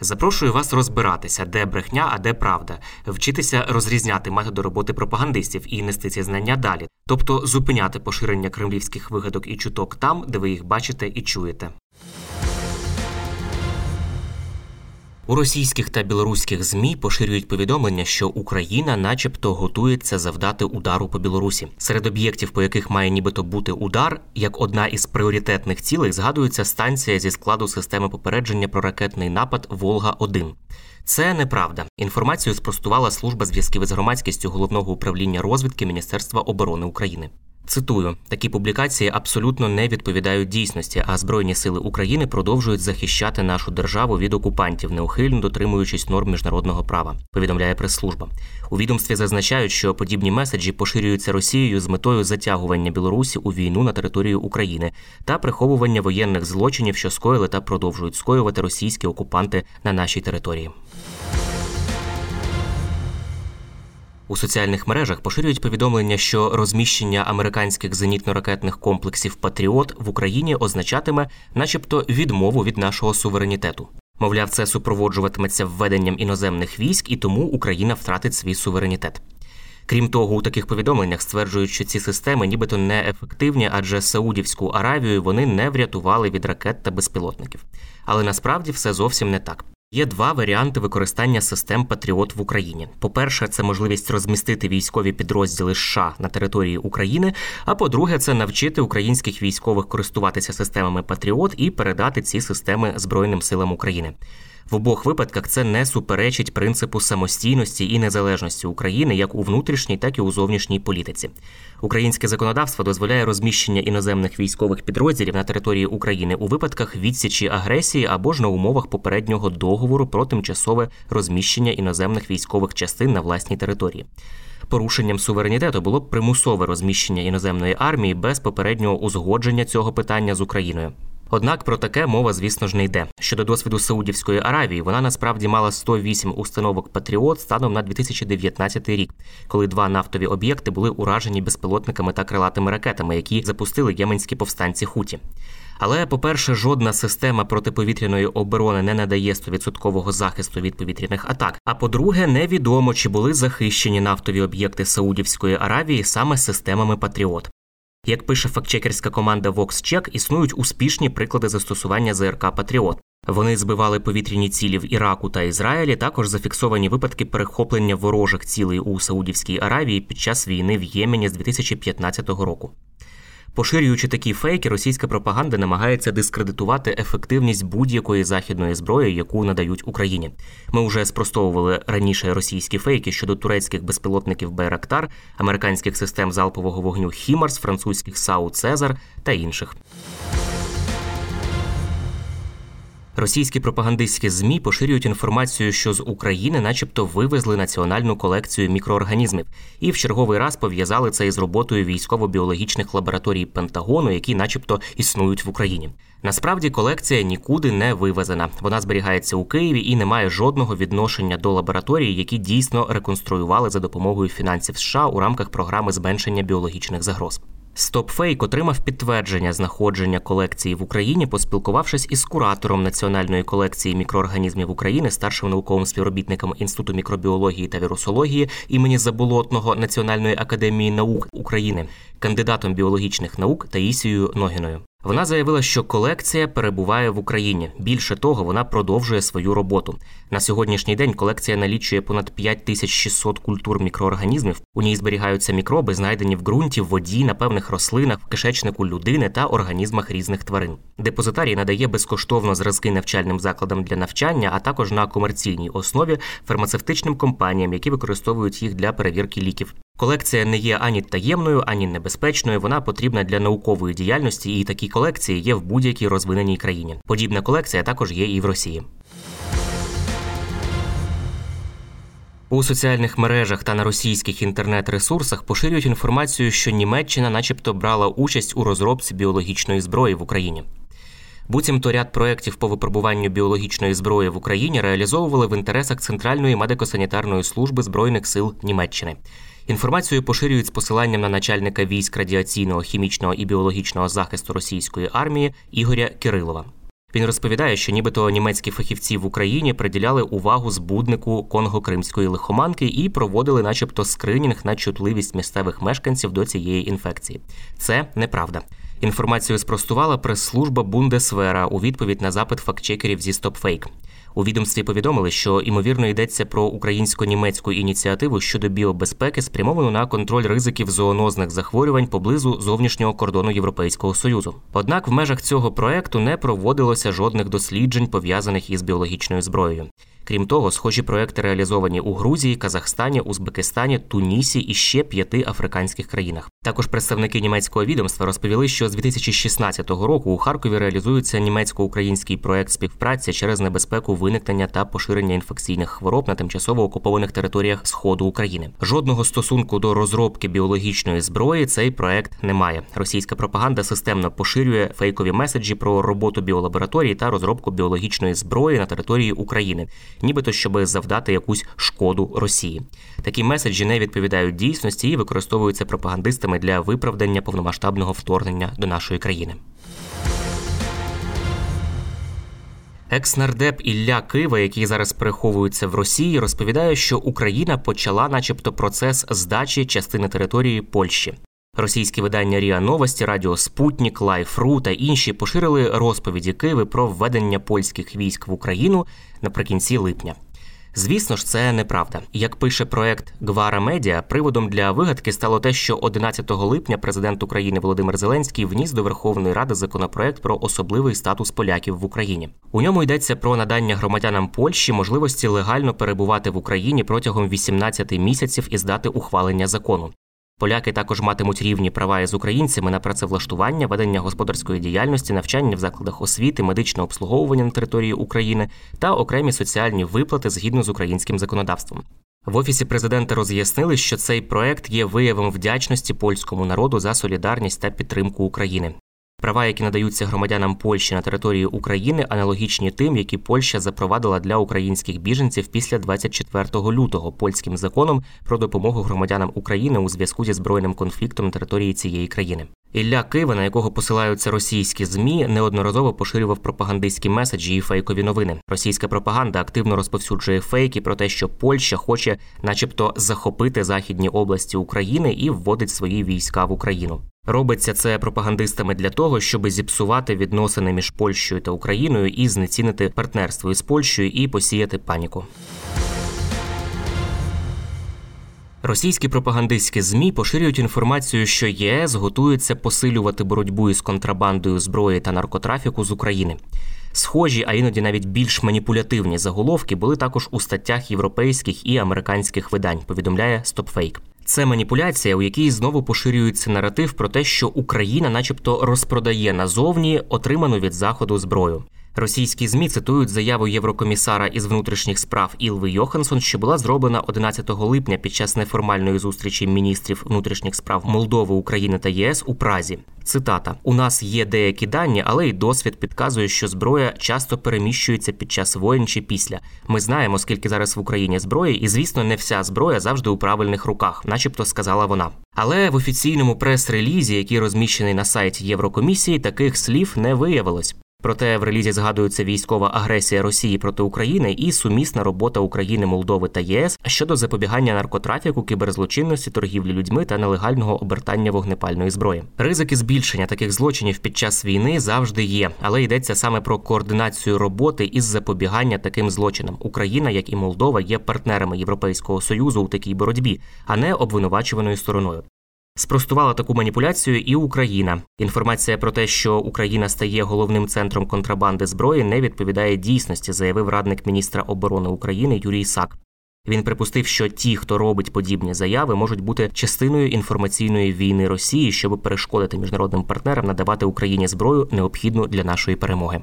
Запрошую вас розбиратися, де брехня, а де правда, вчитися розрізняти методи роботи пропагандистів і нести ці знання далі, тобто зупиняти поширення кремлівських вигадок і чуток там, де ви їх бачите і чуєте. У російських та білоруських змі поширюють повідомлення, що Україна, начебто, готується завдати удару по Білорусі. Серед об'єктів, по яких має нібито бути удар, як одна із пріоритетних цілей згадується станція зі складу системи попередження про ракетний напад Волга 1 Це неправда. Інформацію спростувала служба зв'язків із громадськістю головного управління розвідки Міністерства оборони України. Цитую, такі публікації абсолютно не відповідають дійсності, а Збройні сили України продовжують захищати нашу державу від окупантів, неухильно дотримуючись норм міжнародного права. Повідомляє прес-служба. У відомстві зазначають, що подібні меседжі поширюються Росією з метою затягування Білорусі у війну на територію України та приховування воєнних злочинів, що скоїли та продовжують скоювати російські окупанти на нашій території. У соціальних мережах поширюють повідомлення, що розміщення американських зенітно-ракетних комплексів Патріот в Україні означатиме, начебто, відмову від нашого суверенітету. Мовляв, це супроводжуватиметься введенням іноземних військ, і тому Україна втратить свій суверенітет. Крім того, у таких повідомленнях стверджують, що ці системи нібито неефективні, адже Саудівську Аравію вони не врятували від ракет та безпілотників. Але насправді все зовсім не так. Є два варіанти використання систем Патріот в Україні. По-перше, це можливість розмістити військові підрозділи США на території України. А по-друге, це навчити українських військових користуватися системами Патріот і передати ці системи Збройним силам України. В обох випадках це не суперечить принципу самостійності і незалежності України як у внутрішній, так і у зовнішній політиці. Українське законодавство дозволяє розміщення іноземних військових підрозділів на території України у випадках відсічі агресії або ж на умовах попереднього договору про тимчасове розміщення іноземних військових частин на власній території. Порушенням суверенітету було б примусове розміщення іноземної армії без попереднього узгодження цього питання з Україною. Однак про таке мова, звісно ж, не йде. Щодо досвіду Саудівської Аравії, вона насправді мала 108 установок Патріот станом на 2019 рік, коли два нафтові об'єкти були уражені безпілотниками та крилатими ракетами, які запустили єменські повстанці Хуті. Але, по-перше, жодна система протиповітряної оборони не надає 100% захисту від повітряних атак. А по-друге, невідомо, чи були захищені нафтові об'єкти Саудівської Аравії саме системами Патріот. Як пише фактчекерська команда VoxCheck, існують успішні приклади застосування ЗРК Патріот. Вони збивали повітряні цілі в Іраку та Ізраїлі. Також зафіксовані випадки перехоплення ворожих цілей у Саудівській Аравії під час війни в Ємені з 2015 року. Поширюючи такі фейки, російська пропаганда намагається дискредитувати ефективність будь-якої західної зброї, яку надають Україні. Ми вже спростовували раніше російські фейки щодо турецьких безпілотників Байрактар, американських систем залпового вогню Хімарс, французьких САУ Цезар та інших. Російські пропагандистські змі поширюють інформацію, що з України, начебто, вивезли національну колекцію мікроорганізмів, і в черговий раз пов'язали це із роботою військово-біологічних лабораторій Пентагону, які, начебто, існують в Україні. Насправді колекція нікуди не вивезена. Вона зберігається у Києві і не має жодного відношення до лабораторій, які дійсно реконструювали за допомогою фінансів США у рамках програми зменшення біологічних загроз. StopFake отримав підтвердження знаходження колекції в Україні, поспілкувавшись із куратором національної колекції мікроорганізмів України, старшим науковим співробітником Інституту мікробіології та вірусології імені Заболотного Національної академії наук України, кандидатом біологічних наук Таїсією Ногіною. Вона заявила, що колекція перебуває в Україні. Більше того, вона продовжує свою роботу. На сьогоднішній день колекція налічує понад 5600 культур мікроорганізмів. У ній зберігаються мікроби, знайдені в ґрунті, в воді, на певних рослинах, в кишечнику людини та організмах різних тварин. Депозитарій надає безкоштовно зразки навчальним закладам для навчання, а також на комерційній основі фармацевтичним компаніям, які використовують їх для перевірки ліків. Колекція не є ані таємною, ані небезпечною. Вона потрібна для наукової діяльності, і такі колекції є в будь-якій розвиненій країні. Подібна колекція також є і в Росії. У соціальних мережах та на російських інтернет-ресурсах поширюють інформацію, що Німеччина, начебто, брала участь у розробці біологічної зброї в Україні. Буцімто ряд проєктів по випробуванню біологічної зброї в Україні реалізовували в інтересах Центральної медико-санітарної служби збройних сил Німеччини. Інформацію поширюють з посиланням на начальника військ радіаційного, хімічного і біологічного захисту російської армії Ігоря Кирилова. Він розповідає, що нібито німецькі фахівці в Україні приділяли увагу збуднику конго-кримської лихоманки і проводили, начебто, скринінг на чутливість місцевих мешканців до цієї інфекції. Це неправда. Інформацію спростувала прес-служба Бундесвера у відповідь на запит фактчекерів зі StopFake. У відомстві повідомили, що ймовірно йдеться про українсько-німецьку ініціативу щодо біобезпеки, спрямовану на контроль ризиків зоонозних захворювань поблизу зовнішнього кордону Європейського союзу. Однак в межах цього проекту не проводилося жодних досліджень пов'язаних із біологічною зброєю. Крім того, схожі проекти реалізовані у Грузії, Казахстані, Узбекистані, Тунісі і ще п'яти африканських країнах. Також представники німецького відомства розповіли, що з 2016 року у Харкові реалізується німецько-український проект співпраці через небезпеку виникнення та поширення інфекційних хвороб на тимчасово окупованих територіях Сходу України. Жодного стосунку до розробки біологічної зброї цей проект не має. Російська пропаганда системно поширює фейкові меседжі про роботу біолабораторії та розробку біологічної зброї на території України нібито щоб завдати якусь шкоду Росії. Такі меседжі не відповідають дійсності і використовуються пропагандистами для виправдання повномасштабного вторгнення до нашої країни. Екс-нардеп Ілля Кива, який зараз переховується в Росії, розповідає, що Україна почала, начебто, процес здачі частини території Польщі. Російські видання Ріа Новості, Радіо Спутнік, Лайфру та інші поширили розповіді Киви про введення польських військ в Україну наприкінці липня. Звісно ж, це неправда. Як пише проект Гвара Медіа, приводом для вигадки стало те, що 11 липня президент України Володимир Зеленський вніс до Верховної Ради законопроект про особливий статус поляків в Україні. У ньому йдеться про надання громадянам Польщі можливості легально перебувати в Україні протягом 18 місяців із дати ухвалення закону. Поляки також матимуть рівні права із українцями на працевлаштування, ведення господарської діяльності, навчання в закладах освіти, медичне обслуговування на території України та окремі соціальні виплати згідно з українським законодавством. В офісі президента роз'яснили, що цей проект є виявом вдячності польському народу за солідарність та підтримку України. Права, які надаються громадянам Польщі на території України, аналогічні тим, які Польща запровадила для українських біженців після 24 лютого польським законом про допомогу громадянам України у зв'язку зі збройним конфліктом на території цієї країни. Ілля Кива, на якого посилаються російські змі, неодноразово поширював пропагандистські меседжі і фейкові новини. Російська пропаганда активно розповсюджує фейки про те, що Польща хоче, начебто, захопити західні області України і вводить свої війська в Україну. Робиться це пропагандистами для того, щоб зіпсувати відносини між Польщею та Україною і знецінити партнерство із Польщею і посіяти паніку. Російські пропагандистські змі поширюють інформацію, що ЄС готується посилювати боротьбу із контрабандою зброї та наркотрафіку з України. Схожі, а іноді навіть більш маніпулятивні заголовки були також у статтях європейських і американських видань. Повідомляє StopFake. Це маніпуляція, у якій знову поширюється наратив про те, що Україна, начебто, розпродає назовні отриману від заходу зброю. Російські змі цитують заяву єврокомісара із внутрішніх справ Ілви Йоханссон, що була зроблена 11 липня під час неформальної зустрічі міністрів внутрішніх справ Молдови, України та ЄС у Празі. Цитата: у нас є деякі дані, але й досвід підказує, що зброя часто переміщується під час воєн чи після. Ми знаємо, скільки зараз в Україні зброї, і звісно, не вся зброя завжди у правильних руках, начебто сказала вона. Але в офіційному прес-релізі, який розміщений на сайті Єврокомісії, таких слів не виявилось. Проте в релізі згадується військова агресія Росії проти України і сумісна робота України, Молдови та ЄС щодо запобігання наркотрафіку, кіберзлочинності, торгівлі людьми та нелегального обертання вогнепальної зброї. Ризики збільшення таких злочинів під час війни завжди є, але йдеться саме про координацію роботи із запобігання таким злочинам. Україна, як і Молдова, є партнерами Європейського союзу у такій боротьбі, а не обвинувачуваною стороною. Спростувала таку маніпуляцію і Україна. Інформація про те, що Україна стає головним центром контрабанди зброї, не відповідає дійсності, заявив радник міністра оборони України Юрій Сак. Він припустив, що ті, хто робить подібні заяви, можуть бути частиною інформаційної війни Росії, щоб перешкодити міжнародним партнерам надавати Україні зброю необхідну для нашої перемоги.